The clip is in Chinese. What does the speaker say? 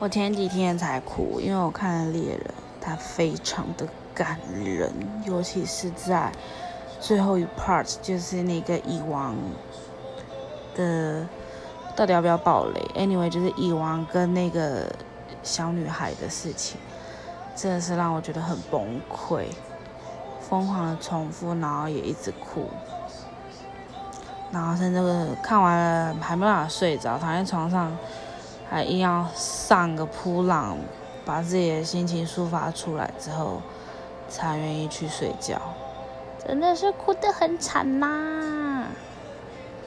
我前几天才哭，因为我看了《猎人》，它非常的感人，尤其是在最后一 part，就是那个蚁王的，到底要不要暴雷？Anyway，就是蚁王跟那个小女孩的事情，真的是让我觉得很崩溃，疯狂的重复，然后也一直哭，然后甚至看完了还没办法睡着，躺在床上。还硬要上个扑浪，把自己的心情抒发出来之后，才愿意去睡觉，真的是哭得很惨呐。